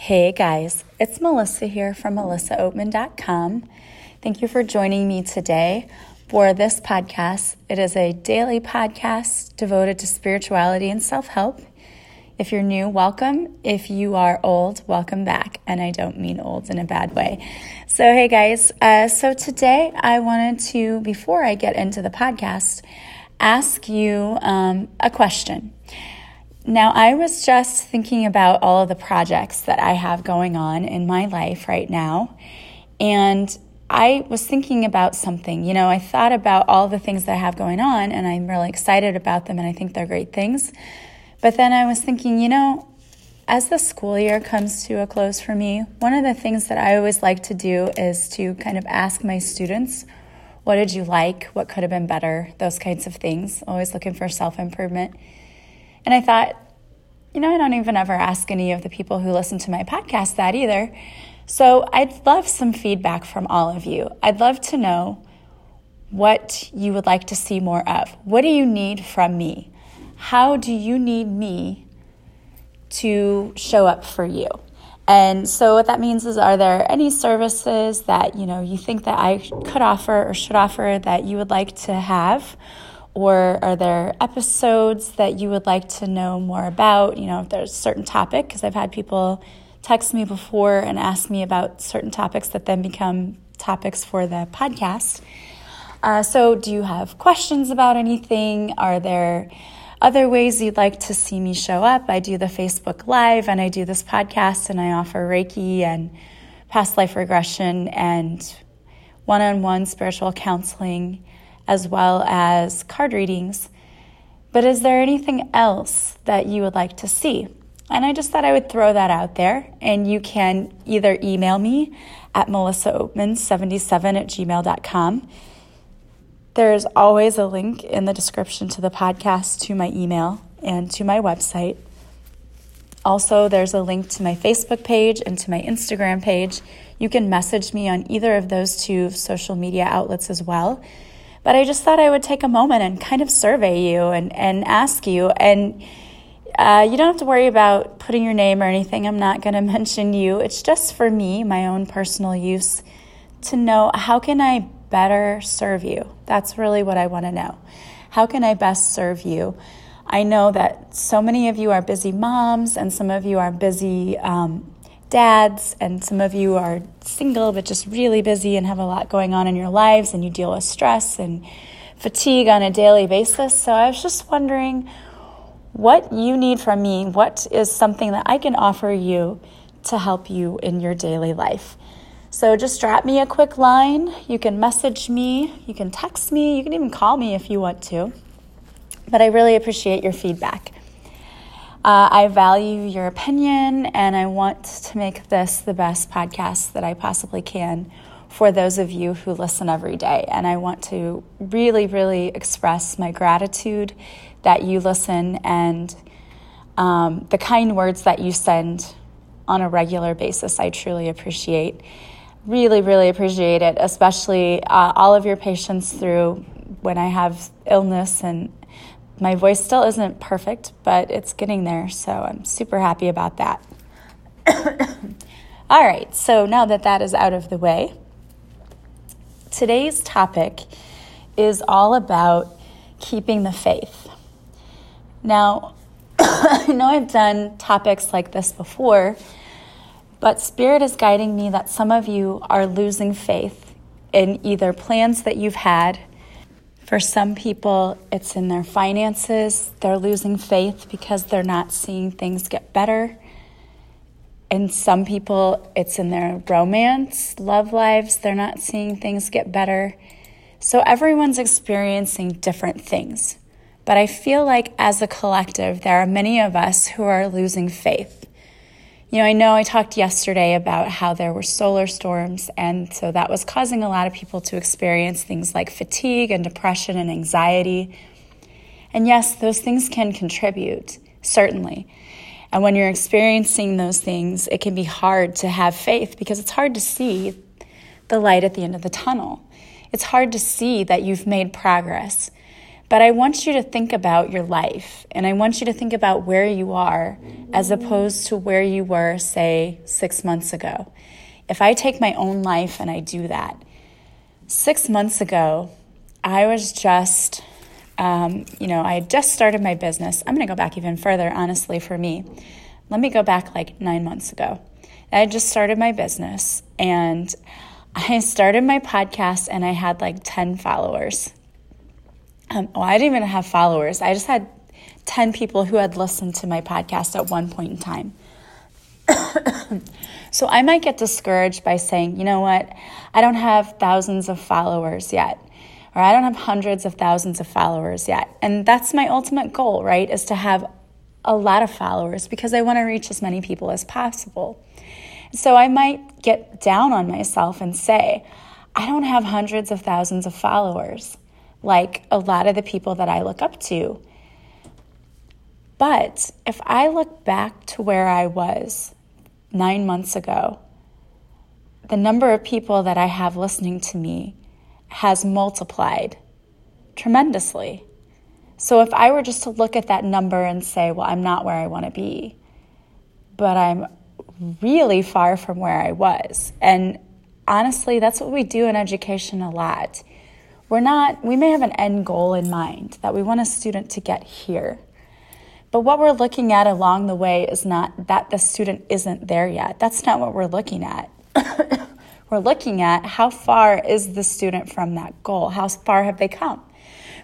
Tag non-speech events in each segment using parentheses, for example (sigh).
Hey guys, it's Melissa here from melissaoatman.com. Thank you for joining me today for this podcast. It is a daily podcast devoted to spirituality and self help. If you're new, welcome. If you are old, welcome back. And I don't mean old in a bad way. So, hey guys, uh, so today I wanted to, before I get into the podcast, ask you um, a question. Now, I was just thinking about all of the projects that I have going on in my life right now. And I was thinking about something. You know, I thought about all the things that I have going on, and I'm really excited about them, and I think they're great things. But then I was thinking, you know, as the school year comes to a close for me, one of the things that I always like to do is to kind of ask my students, what did you like? What could have been better? Those kinds of things. Always looking for self improvement. And I thought, you know, I don't even ever ask any of the people who listen to my podcast that either. So I'd love some feedback from all of you. I'd love to know what you would like to see more of. What do you need from me? How do you need me to show up for you? And so what that means is are there any services that, you know, you think that I could offer or should offer that you would like to have? Or are there episodes that you would like to know more about? You know, if there's a certain topic, because I've had people text me before and ask me about certain topics that then become topics for the podcast. Uh, so, do you have questions about anything? Are there other ways you'd like to see me show up? I do the Facebook Live and I do this podcast and I offer Reiki and past life regression and one on one spiritual counseling as well as card readings. But is there anything else that you would like to see? And I just thought I would throw that out there. And you can either email me at melissaoatman77 at gmail.com. There's always a link in the description to the podcast to my email and to my website. Also, there's a link to my Facebook page and to my Instagram page. You can message me on either of those two social media outlets as well. But I just thought I would take a moment and kind of survey you and, and ask you. And uh, you don't have to worry about putting your name or anything. I'm not going (laughs) to mention you. It's just for me, my own personal use, to know how can I better serve you? That's really what I want to know. How can I best serve you? I know that so many of you are busy moms and some of you are busy um, dads, and some of you are single but just really busy and have a lot going on in your lives, and you deal with stress and fatigue on a daily basis. So I was just wondering what you need from me. What is something that I can offer you to help you in your daily life? So just drop me a quick line. You can message me, you can text me, you can even call me if you want to. But I really appreciate your feedback. Uh, I value your opinion and I want to make this the best podcast that I possibly can for those of you who listen every day. And I want to really, really express my gratitude that you listen and um, the kind words that you send on a regular basis. I truly appreciate. Really, really appreciate it, especially uh, all of your patience through when I have illness and my voice still isn't perfect, but it's getting there, so I'm super happy about that. (coughs) All right, so now that that is out of the way, today's topic is all about keeping the faith. Now, (coughs) I know I've done topics like this before, but Spirit is guiding me that some of you are losing faith in either plans that you've had for some people, it's in their finances. They're losing faith because they're not seeing things get better. And some people, it's in their romance, love lives. They're not seeing things get better. So everyone's experiencing different things. But I feel like as a collective, there are many of us who are losing faith. You know, I know I talked yesterday about how there were solar storms, and so that was causing a lot of people to experience things like fatigue and depression and anxiety. And yes, those things can contribute, certainly. And when you're experiencing those things, it can be hard to have faith because it's hard to see the light at the end of the tunnel. It's hard to see that you've made progress. But I want you to think about your life and I want you to think about where you are as opposed to where you were, say, six months ago. If I take my own life and I do that, six months ago, I was just, um, you know, I had just started my business. I'm going to go back even further, honestly, for me. Let me go back like nine months ago. I just started my business and (laughs) I started my podcast and I had like 10 followers. Um, well, I didn't even have followers. I just had 10 people who had listened to my podcast at one point in time. (coughs) so I might get discouraged by saying, you know what, I don't have thousands of followers yet, or I don't have hundreds of thousands of followers yet. And that's my ultimate goal, right? Is to have a lot of followers because I want to reach as many people as possible. So I might get down on myself and say, I don't have hundreds of thousands of followers like a lot of the people that I look up to. But if I look back to where I was nine months ago, the number of people that I have listening to me has multiplied tremendously. So if I were just to look at that number and say, well, I'm not where I want to be, but I'm really far from where I was. And honestly, that's what we do in education a lot. We're not, we may have an end goal in mind that we want a student to get here. But what we're looking at along the way is not that the student isn't there yet. That's not what we're looking at. (coughs) we're looking at how far is the student from that goal? How far have they come?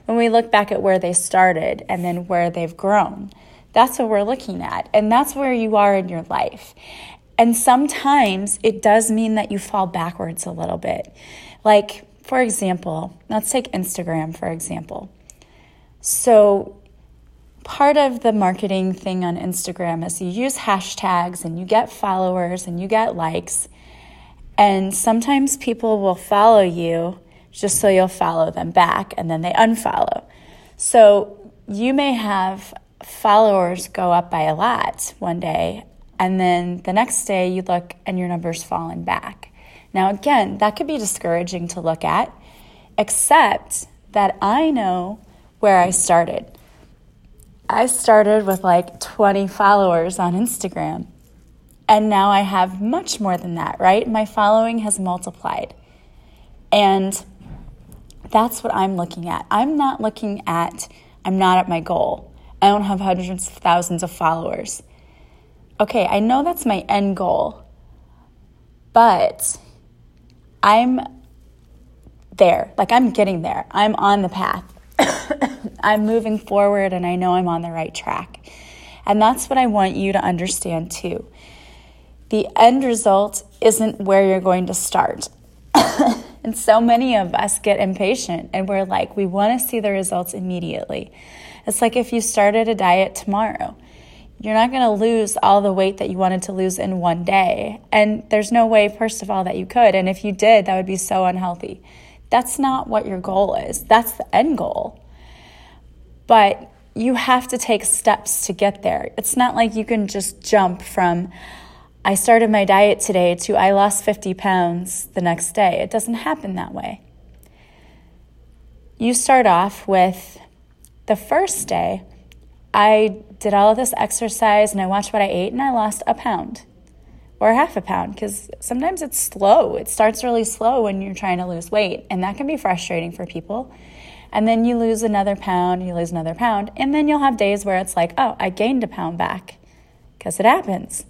When we look back at where they started and then where they've grown, that's what we're looking at. And that's where you are in your life. And sometimes it does mean that you fall backwards a little bit. Like, for example, let's take Instagram, for example. So, part of the marketing thing on Instagram is you use hashtags and you get followers and you get likes. And sometimes people will follow you just so you'll follow them back and then they unfollow. So, you may have followers go up by a lot one day, and then the next day you look and your numbers fallen back. Now, again, that could be discouraging to look at, except that I know where I started. I started with like 20 followers on Instagram, and now I have much more than that, right? My following has multiplied. And that's what I'm looking at. I'm not looking at, I'm not at my goal. I don't have hundreds of thousands of followers. Okay, I know that's my end goal, but I'm there. Like I'm getting there. I'm on the path. (coughs) I'm moving forward and I know I'm on the right track. And that's what I want you to understand too. The end result isn't where you're going to start. (coughs) and so many of us get impatient and we're like, we want to see the results immediately. It's like if you started a diet tomorrow, you're not going to lose all the weight that you wanted to lose in one day. And there's no way, first of all, that you could. And if you did, that would be so unhealthy. That's not what your goal is, that's the end goal. But you have to take steps to get there. It's not like you can just jump from, I started my diet today to I lost 50 pounds the next day. It doesn't happen that way. You start off with the first day, I did all of this exercise and I watched what I ate and I lost a pound or half a pound because sometimes it's slow. It starts really slow when you're trying to lose weight, and that can be frustrating for people. And then you lose another pound, you lose another pound, and then you'll have days where it's like, oh, I gained a pound back because it happens.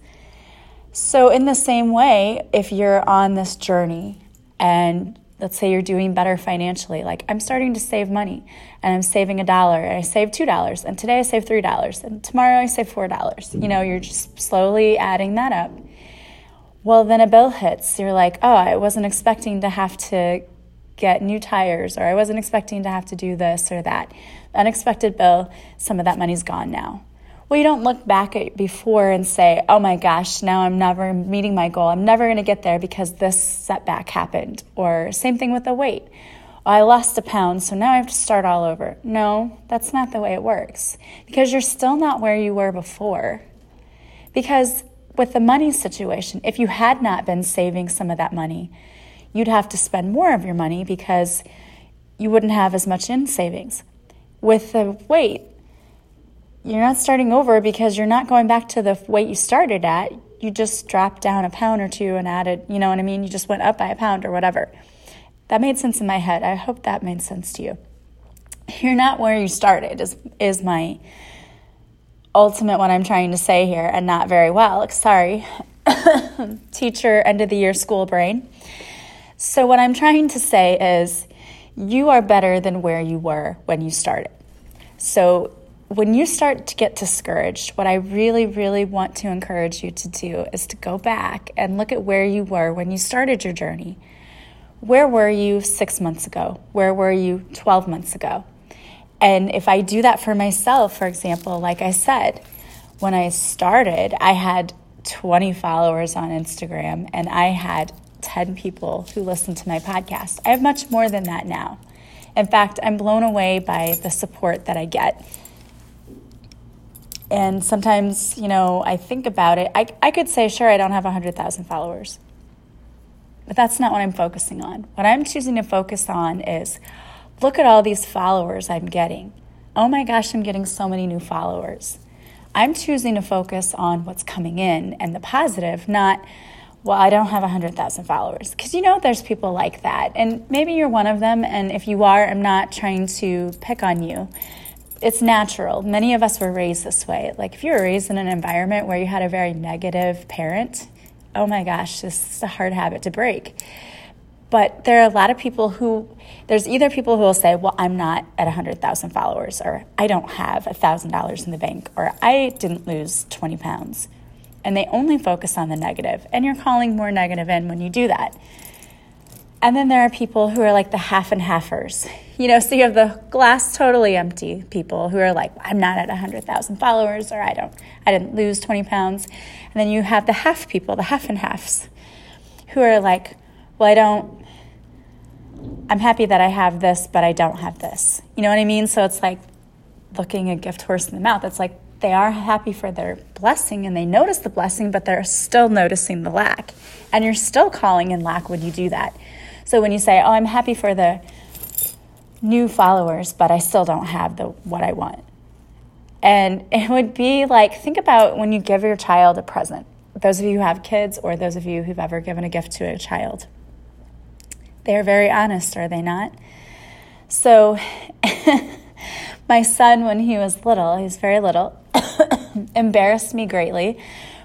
So, in the same way, if you're on this journey and let's say you're doing better financially like i'm starting to save money and i'm saving a dollar and i save two dollars and today i save three dollars and tomorrow i save four dollars. You know you're just slowly adding that up. Well then a bill hits. You're like oh i wasn't expecting to have to get new tires or i wasn't expecting to have to do this or that. Unexpected bill some of that money's gone now you don't look back at before and say, oh my gosh, now I'm never meeting my goal. I'm never going to get there because this setback happened. Or same thing with the weight. Oh, I lost a pound, so now I have to start all over. No, that's not the way it works because you're still not where you were before. Because with the money situation, if you had not been saving some of that money, you'd have to spend more of your money because you wouldn't have as much in savings. with the weight, you're not starting over because you're not going back to the weight you started at. You just dropped down a pound or two and added, you know what I mean? You just went up by a pound or whatever. That made sense in my head. I hope that made sense to you. You're not where you started, is, is my ultimate what I'm trying to say here, and not very well. Sorry. (coughs) Teacher, end of the year school brain. So, what I'm trying to say is you are better than where you were when you started. So, when you start to get discouraged, what I really, really want to encourage you to do is to go back and look at where you were when you started your journey. Where were you six months ago? Where were you 12 months ago? And if I do that for myself, for example, like I said, when I started, I had 20 followers on Instagram and I had 10 people who listened to my podcast. I have much more than that now. In fact, I'm blown away by the support that I get. And sometimes, you know, I think about it. I, I could say, sure, I don't have 100,000 followers. But that's not what I'm focusing on. What I'm choosing to focus on is look at all these followers I'm getting. Oh my gosh, I'm getting so many new followers. I'm choosing to focus on what's coming in and the positive, not, well, I don't have 100,000 followers. Because you know, there's people like that. And maybe you're one of them. And if you are, I'm not trying to pick on you. It's natural. Many of us were raised this way. Like, if you were raised in an environment where you had a very negative parent, oh my gosh, this is a hard habit to break. But there are a lot of people who, there's either people who will say, well, I'm not at 100,000 followers, or I don't have $1,000 in the bank, or I didn't lose 20 pounds. And they only focus on the negative, And you're calling more negative in when you do that. And then there are people who are like the half and halfers. You know, so you have the glass totally empty people who are like, I'm not at 100,000 followers, or I don't, I didn't lose 20 pounds. And then you have the half people, the half and halves, who are like, well, I don't, I'm happy that I have this, but I don't have this. You know what I mean? So it's like looking a gift horse in the mouth. It's like they are happy for their blessing and they notice the blessing, but they're still noticing the lack. And you're still calling in lack when you do that. So when you say, "Oh, I'm happy for the new followers, but I still don't have the what I want." And (laughs) it would be like think about when you give your child a present. Those of you who have kids or those of you who've ever given a gift to a child they're very honest, are they not? So, (laughs) my son, when he was little, he was very little, (coughs) embarrassed me greatly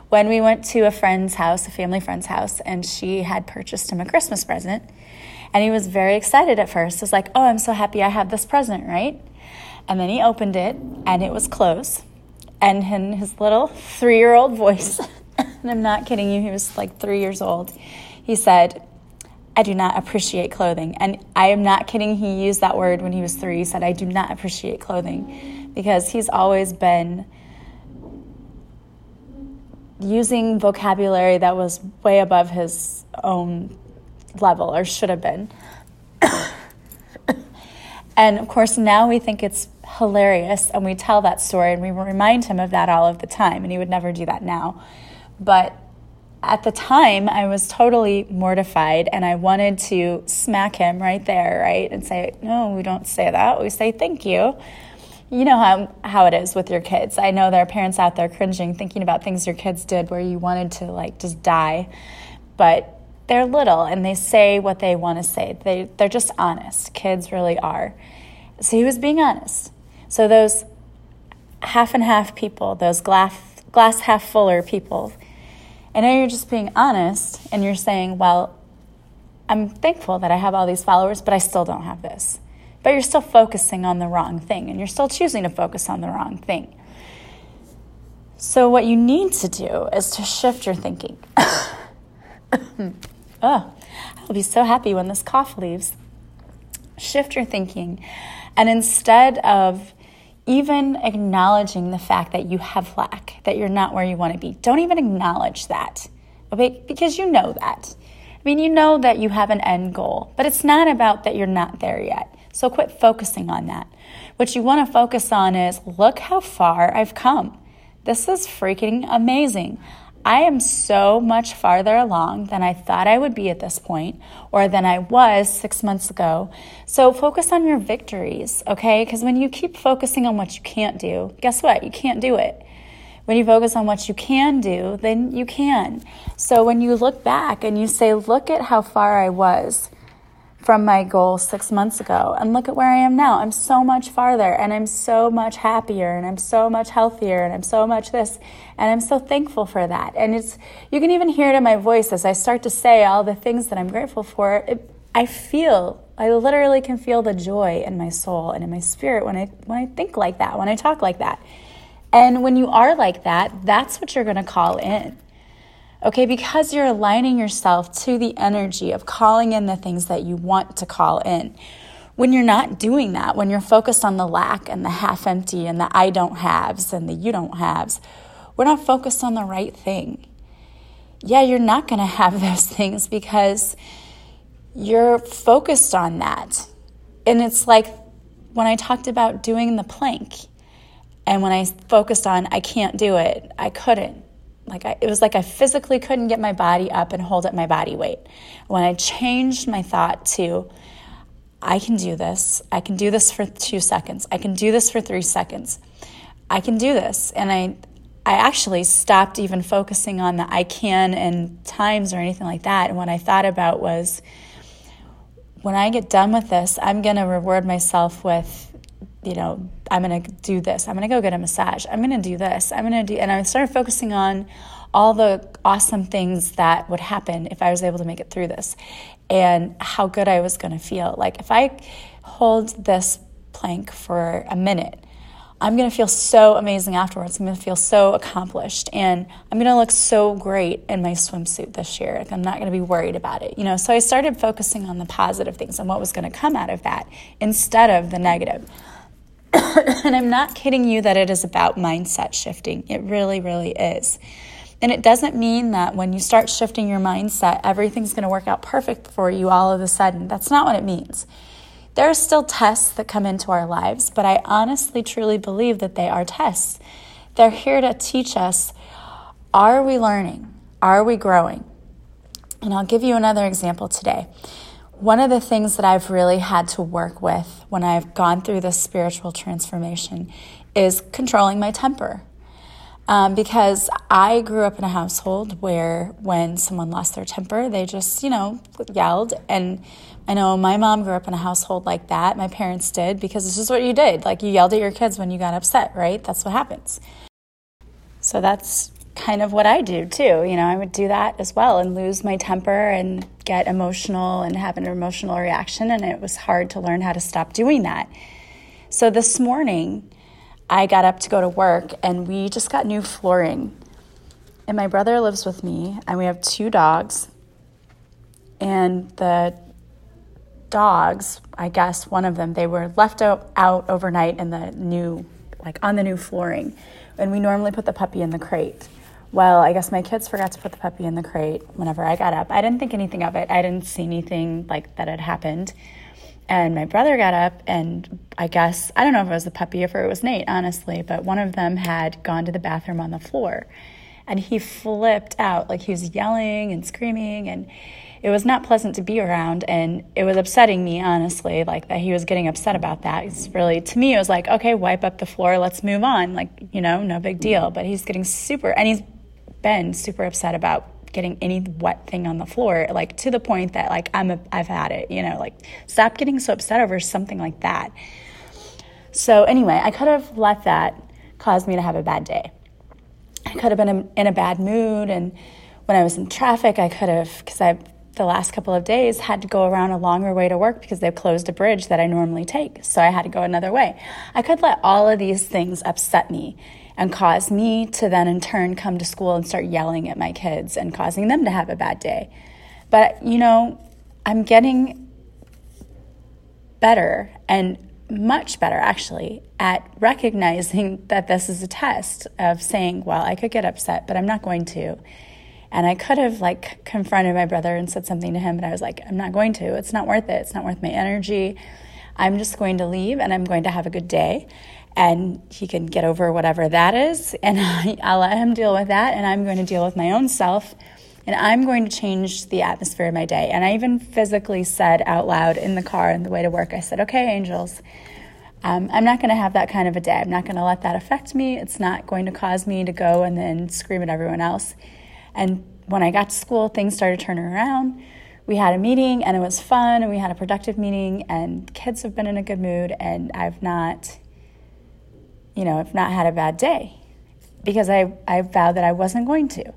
when we went to a friend's house, a family friend's house, and she had purchased him a Christmas present. And he was very excited at first. He was like, Oh, I'm so happy I have this present, right? And then he opened it, and it was closed. And in his little three year old voice, (laughs) and I'm not kidding you, he was like three years old, he said, I do not appreciate clothing. And I am not kidding. He used that word when he was three. He said, I do not appreciate clothing because he's always been using vocabulary that was way above his own level or should have been. and of course, now we think it's hilarious and we tell that story and we remind him of that all of the time. And he would never do that now. But at the time, I was totally mortified and I wanted to smack him right there, right? And say, no, we don't say that. We say thank you. You know how, how it is with your kids. I know there are parents out there cringing, thinking about things your kids did where you wanted to like just die. But they're little and they say what they want to say. They, they're just honest. Kids really are. So he was being honest. So those half and half people, those glass, glass half fuller people, and now you're just being honest and you're saying, well, I'm thankful that I have all these followers, but I still don't have this. But you're still focusing on the wrong thing and you're still choosing to focus on the wrong thing. So, what you need to do is to shift your thinking. (laughs) oh, I'll be so happy when this cough leaves. Shift your thinking. And instead of even acknowledging the fact that you have lack, that you're not where you want to be. Don't even acknowledge that, okay? Because you know that. I mean, you know that you have an end goal, but it's not about that you're not there yet. So quit focusing on that. What you want to focus on is look how far I've come. This is freaking amazing. I am so much farther along than I thought I would be at this point or than I was six months ago. So focus on your victories, okay? Because when you keep focusing on what you can't do, guess what? You can't do it. When you focus on what you can do, then you can. So when you look back and you say, look at how far I was from my goal six months ago. And look at where I am now. I'm so much farther and I'm so much happier and I'm so much healthier and I'm so much this. And I'm so thankful for that. And it's, you can even hear it in my voice as I start to say all the things that I'm grateful for. It, I feel, I literally can feel the joy in my soul and in my spirit when I, when I think like that, when I talk like that. And when you are like that, that's what you're going to call in. Okay, because you're aligning yourself to the energy of calling in the things that you want to call in. When you're not doing that, when you're focused on the lack and the half empty and the I don't haves and the you don't haves, we're not focused on the right thing. Yeah, you're not going (laughs) to have those things because you're focused on that. And it's like when I talked about doing the plank and when I focused on I can't do it, I couldn't like I, it was like I physically couldn't get my body up and hold at my body weight. When I changed my thought to, I can do this. I can do this for two seconds. I can do this for three seconds. I can do this. And I, I actually stopped even focusing on the I can and times or anything like that. And what I thought about was when I get done with this, I'm going to reward myself with you know, I'm going to do this. I'm going to go get a massage. I'm going to do this. I'm going to do, and I started focusing on all the awesome things that would happen if I was able to make it through this and how good I was going to feel. Like if I hold this plank for a minute, I'm going to feel so amazing afterwards. I'm going to feel so accomplished and I'm going to look so great in my swimsuit this year. Like I'm not going to be worried about it. You know, so I started focusing on the positive things and what was going to come out of that instead of the negative. (coughs) and I'm not kidding you that it is about mindset shifting. It really, really is. And it doesn't mean that when you start shifting your mindset, everything's going to work out perfect for you all of a sudden. That's not what it means. There are still tests that come into our lives, but I honestly, truly believe that they are tests. They're here to teach us are we learning? Are we growing? And I'll give you another example today. One of the things that I've really had to work with when I've gone through this spiritual transformation is controlling my temper. Um, because I grew up in a household where when someone lost their temper, they just, you know, yelled. And I know my mom grew up in a household like that. My parents did because this is what you did. Like you yelled at your kids when you got upset, right? That's what happens. So that's kind of what I do too. You know, I would do that as well and lose my temper and get emotional and have an emotional reaction. And it was hard to learn how to stop doing that. So this morning, I got up to go to work and we just got new flooring. And my brother lives with me, and we have two dogs. And the dogs, I guess one of them, they were left out, out overnight in the new, like on the new flooring. And we normally put the puppy in the crate. Well, I guess my kids forgot to put the puppy in the crate whenever I got up. I didn't think anything of it. I didn't see anything like that had happened. And my brother got up, and I guess, I don't know if it was the puppy or if it was Nate, honestly, but one of them had gone to the bathroom on the floor. And he flipped out, like he was yelling and screaming, and it was not pleasant to be around. And it was upsetting me, honestly, like that he was getting upset about that. It's really, to me, it was like, okay, wipe up the floor, let's move on. Like, you know, no big deal. But he's getting super, and he's been super upset about getting any wet thing on the floor, like to the point that like I'm a, I've had it, you know, like stop getting so upset over something like that. So anyway, I could have let that cause me to have a bad day. I could have been in a bad mood, and when I was in traffic, I could have because I the last couple of days had to go around a longer way to work because they've closed a bridge that I normally take. So I had to go another way. I could let all of these things upset me and cause me to then in turn come to school and start yelling at my kids and causing them to have a bad day. But, you know, I'm getting better and much better actually at recognizing that this is a test of saying, well, I could get upset, but I'm not going to. And I could have like confronted my brother and said something to him, but I was like, I'm not going to. It's not worth it. It's not worth my energy. I'm just going to leave and I'm going to have a good day. And he can get over whatever that is. (laughs) And I'll let him deal with that. And I'm going to deal with my own self. And I'm going to change the atmosphere of my day. And I even physically said out loud in the car on the way to work, I said, okay, angels, um, I'm not going to have that kind of a day. I'm not going to let that affect me. It's not going to cause me to go and then scream at everyone else. And when I got to school, things started turning around. We had a meeting and it was fun and we had a productive meeting and kids have been in a good mood and I've not, you know, I've not had a bad day because I, I vowed that I wasn't going to. (clears throat)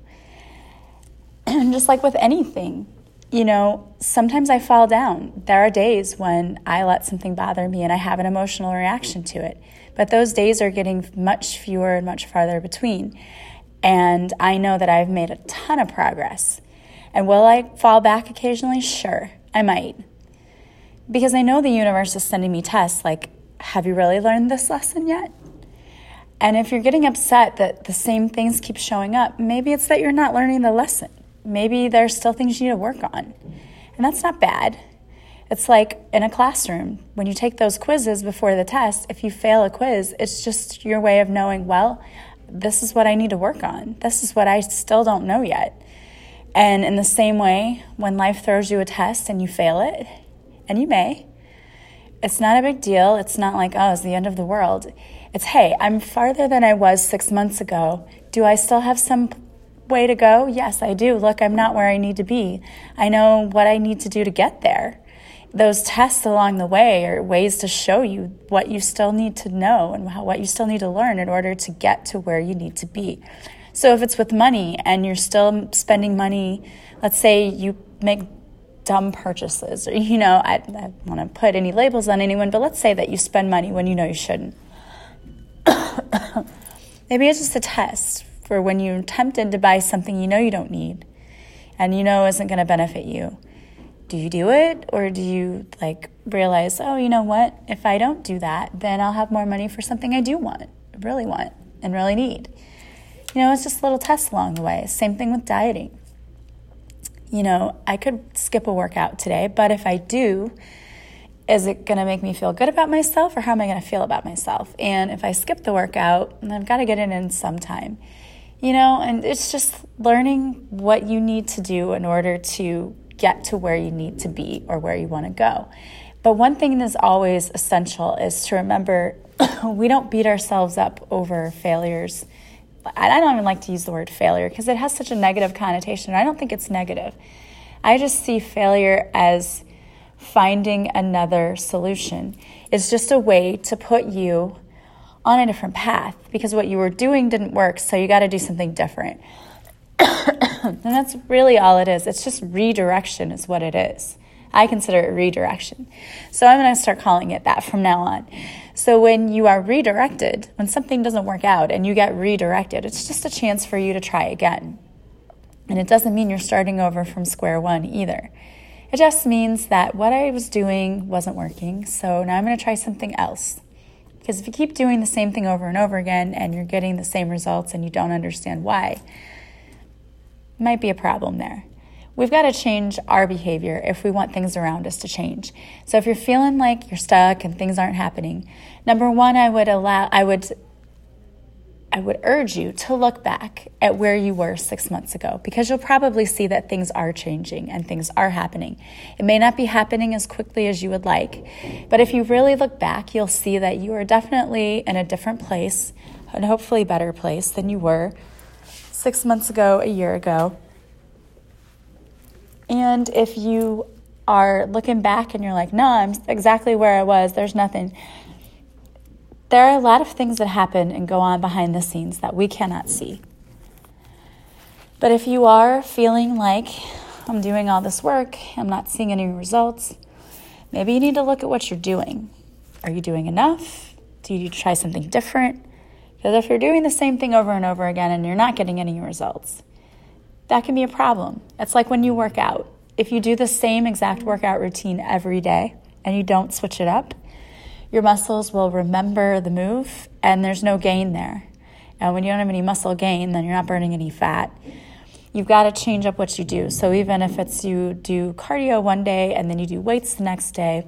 And just like with anything, you know, sometimes I fall down. There are days when I let something bother me and I have an emotional reaction to it. But those days are getting much fewer and much farther between. And I know that I've made a ton of progress. And will I fall back occasionally? Sure, I might. Because I know the universe is sending me tests like, have you really learned this lesson yet? And if you're getting upset that the same things keep showing up, maybe it's that you're not learning the lesson maybe there's still things you need to work on. And that's not bad. It's like in a classroom, when you take those quizzes before the test, if you fail a quiz, it's just your way of knowing, well, this is what I need to work on. This is what I still don't know yet. And in the same way, when life throws you a test and you fail it, and you may, it's not a big deal. It's not like, oh, it's the end of the world. It's, hey, I'm farther than I was six months ago. Do I still have some way to go? Yes, I do. Look, I'm not where I need to be. I know what I need to do to get there. Those tests along the way are ways to show you what you still need to know and what you still need to learn in order to get to where you need to be. So if it's with money and you're still spending money, let's say you make dumb purchases, or you know, I, I don't want to put any labels on anyone, but let's say that you spend money when you know you shouldn't. (coughs) Maybe it's just a test for when you're tempted to buy something you know you don't need and you know isn't going to benefit you. Do you do it or do you like realize, oh, you know what? If I don't do that, then I'll have more money for something I do want, really want, and really need. You know, it's just a little tests along the way. Same thing with dieting. You know, I could skip a workout today, but if I do, is it going to make me feel good about myself or how am I going to feel about myself? And if I skip the workout, I've got to get it in sometime you know, and it's just learning what you need to do in order to get to where you need to be or where you want to go. But one thing that's always essential is to remember (coughs) we don't beat ourselves up over failures. I don't even like to use the word failure because it has such a negative connotation. I don't think it's negative. I just see failure as finding another solution. It's just a way to put you on a different path because what you were doing didn't work, so you got to do something different. (coughs) and that's really all it is. It's just redirection, is what it is. I consider it redirection. So I'm going to start calling it that from now on. So when you are redirected, when something doesn't work out and you get redirected, it's just a chance for you to try again. And it doesn't mean you're starting over from square one either. It just means that what I was doing wasn't working, so now I'm going to try something else. Because if you keep doing the same thing over and over again and you're getting the same results and you don't understand why, might be a problem there. We've got to change our behavior if we want things around us to change. So if you're feeling like you're stuck and things aren't happening, number one, I would allow, I would I would urge you to look back at where you were six months ago because you'll probably see that things are changing and things are happening. It may not be happening as quickly as you would like, but if you really look back, you'll see that you are definitely in a different place, and hopefully better place than you were six months ago, a year ago. And if you are looking back and you're like, no, I'm exactly where I was, there's nothing there are a lot of things that happen and go on behind the scenes that we cannot see. But if you are feeling like I'm doing all this work, I'm not seeing any results, maybe you need to look at what you're doing. Are you doing enough? Do you need to try something different? Because if you're doing the same thing over and over again and you're not getting any results, that can be a problem. It's like when you work out. If you do the same exact mm-hmm. workout routine every day and you don't switch it up, your muscles will remember the move and there's no gain there. And when you don't have any muscle gain, then you're not burning any fat. You've got to change up what you do. So even if it's you do cardio one day and then you do weights the next day,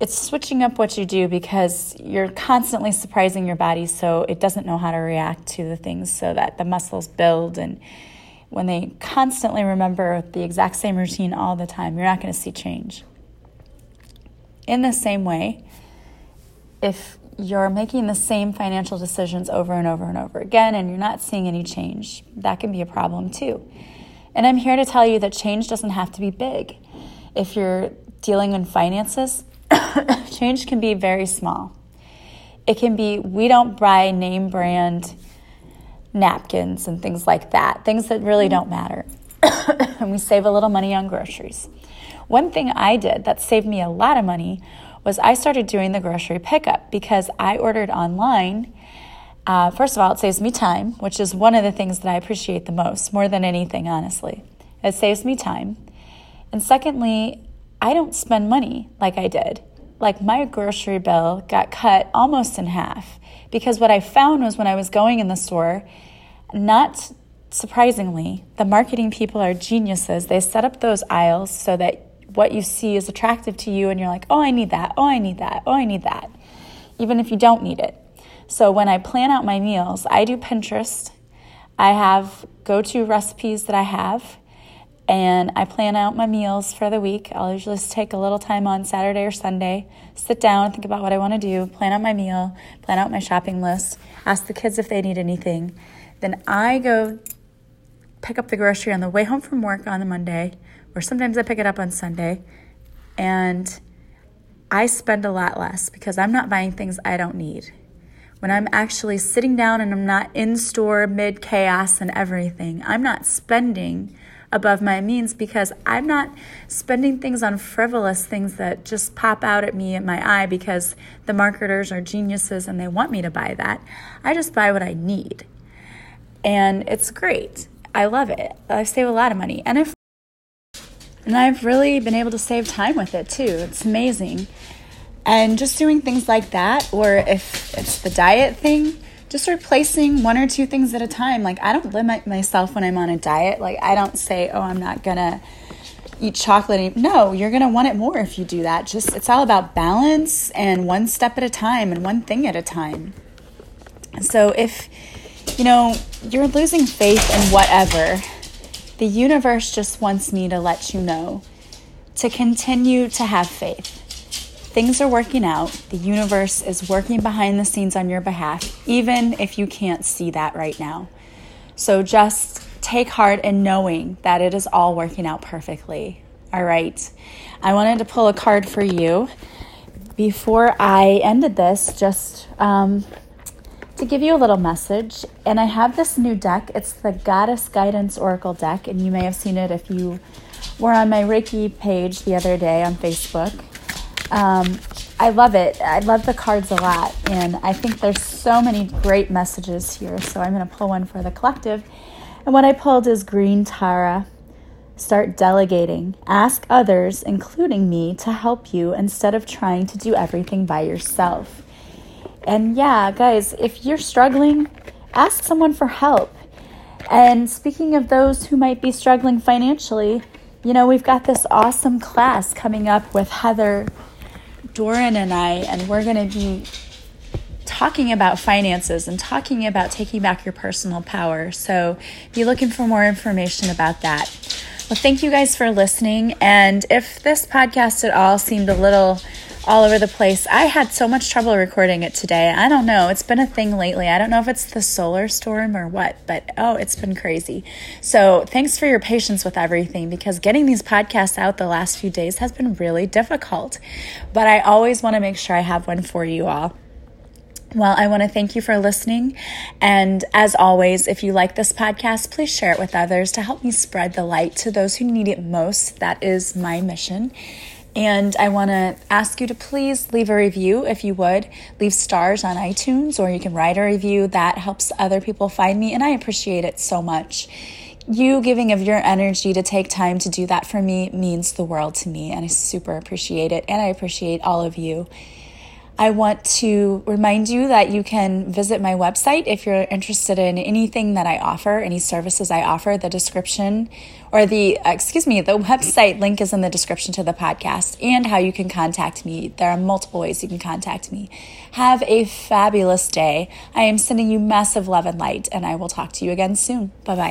it's switching up what you do because you're constantly surprising your body so it doesn't know how to react to the things so that the muscles build and when they constantly remember the exact same routine all the time you're not going to see change. In the same way if you're making the same financial decisions over and over and over again and you're not seeing any change that can be a problem too. And i'm here to tell you that change doesn't have to be big. If you're dealing in finances (coughs) change can be very small. It can be we don't buy name brand napkins and things like that, things that really don't matter. (coughs) and we save a little money on groceries. One thing I did that saved me a lot of money was I started doing the grocery pickup because I ordered online. Uh, first of all, it saves me time, which is one of the things that I appreciate the most, more than anything, honestly. It saves me time. And secondly, I don't spend money like I did. Like my grocery bill got cut almost in half because what I found was when I was going in the store, not surprisingly, the marketing people are geniuses. They set up those aisles so that what you see is attractive to you and you're like, oh, I need that, oh, I need that, oh, I need that, even if you don't need it. So when I plan out my meals, I do Pinterest. I have go to recipes that I have and I plan out my meals for the week. I'll usually just take a little time on Saturday or Sunday, sit down, think about what I want to do, plan out my meal, plan out my shopping list, ask the kids if they need anything. Then I go pick up the grocery on the way home from work on the Monday, or sometimes I pick it up on Sunday, and I spend a lot less because I'm not buying things I don't need. When I'm actually sitting down and I'm not in store mid chaos and everything, I'm not spending above my means because I'm not spending things on frivolous things that just pop out at me in my eye because the marketers are geniuses and they want me to buy that. I just buy what I need. And it's great. I love it. I save a lot of money. And I've and I've really been able to save time with it too. It's amazing. And just doing things like that, or if it's the diet thing, just replacing one or two things at a time. Like, I don't limit myself when I'm on a diet. Like, I don't say, oh, I'm not gonna eat chocolate. No, you're gonna want it more if you do that. Just, it's all about balance and one step at a time and one thing at a time. So, if you know you're losing faith in whatever, the universe just wants me to let you know to continue to have faith Things are working out. The universe is working behind the scenes on your behalf, even if you can't see that right now. So just take heart in knowing that it is all working out perfectly. All right. I wanted to pull a card for you before I ended this, just um, to give you a little message. And I have this new deck. It's the Goddess Guidance Oracle deck, and you may have seen it if you were on my Reiki page the other day on Facebook. Um, I love it. I love the cards a lot, and I think there's so many great messages here. So I'm going to pull one for the collective. And what I pulled is Green Tara. Start delegating. Ask others, including me, to help you instead of trying to do everything by yourself. And yeah, guys, if you're struggling, ask someone for help. And speaking of those who might be struggling financially, you know, we've got this awesome class coming up with Heather Doran and I, and we're going to be talking about finances and talking about taking back your personal power. So be looking for more information about that. Well, thank you guys for listening. And if this podcast at all seemed a little all over the place. I had so much trouble recording it today. I don't know. It's been a thing lately. I don't know if it's the solar storm or what, but oh, it's been crazy. So, thanks for your patience with everything because getting these podcasts out the last few days has been really difficult. But I always want to make sure I have one for you all. Well, I want to thank you for listening. And as always, if you like this podcast, please share it with others to help me spread the light to those who need it most. That is my mission. And I want to ask you to please leave a review if you would. Leave stars on iTunes or you can write a review. That helps other people find me, and I appreciate it so much. You giving of your energy to take time to do that for me means the world to me, and I super appreciate it. And I appreciate all of you. I want to remind you that you can visit my website if you're interested in anything that I offer, any services I offer. The description or the, uh, excuse me, the website link is in the description to the podcast and how you can contact me. There are multiple ways you can contact me. Have a fabulous day. I am sending you massive love and light, and I will talk to you again soon. Bye bye.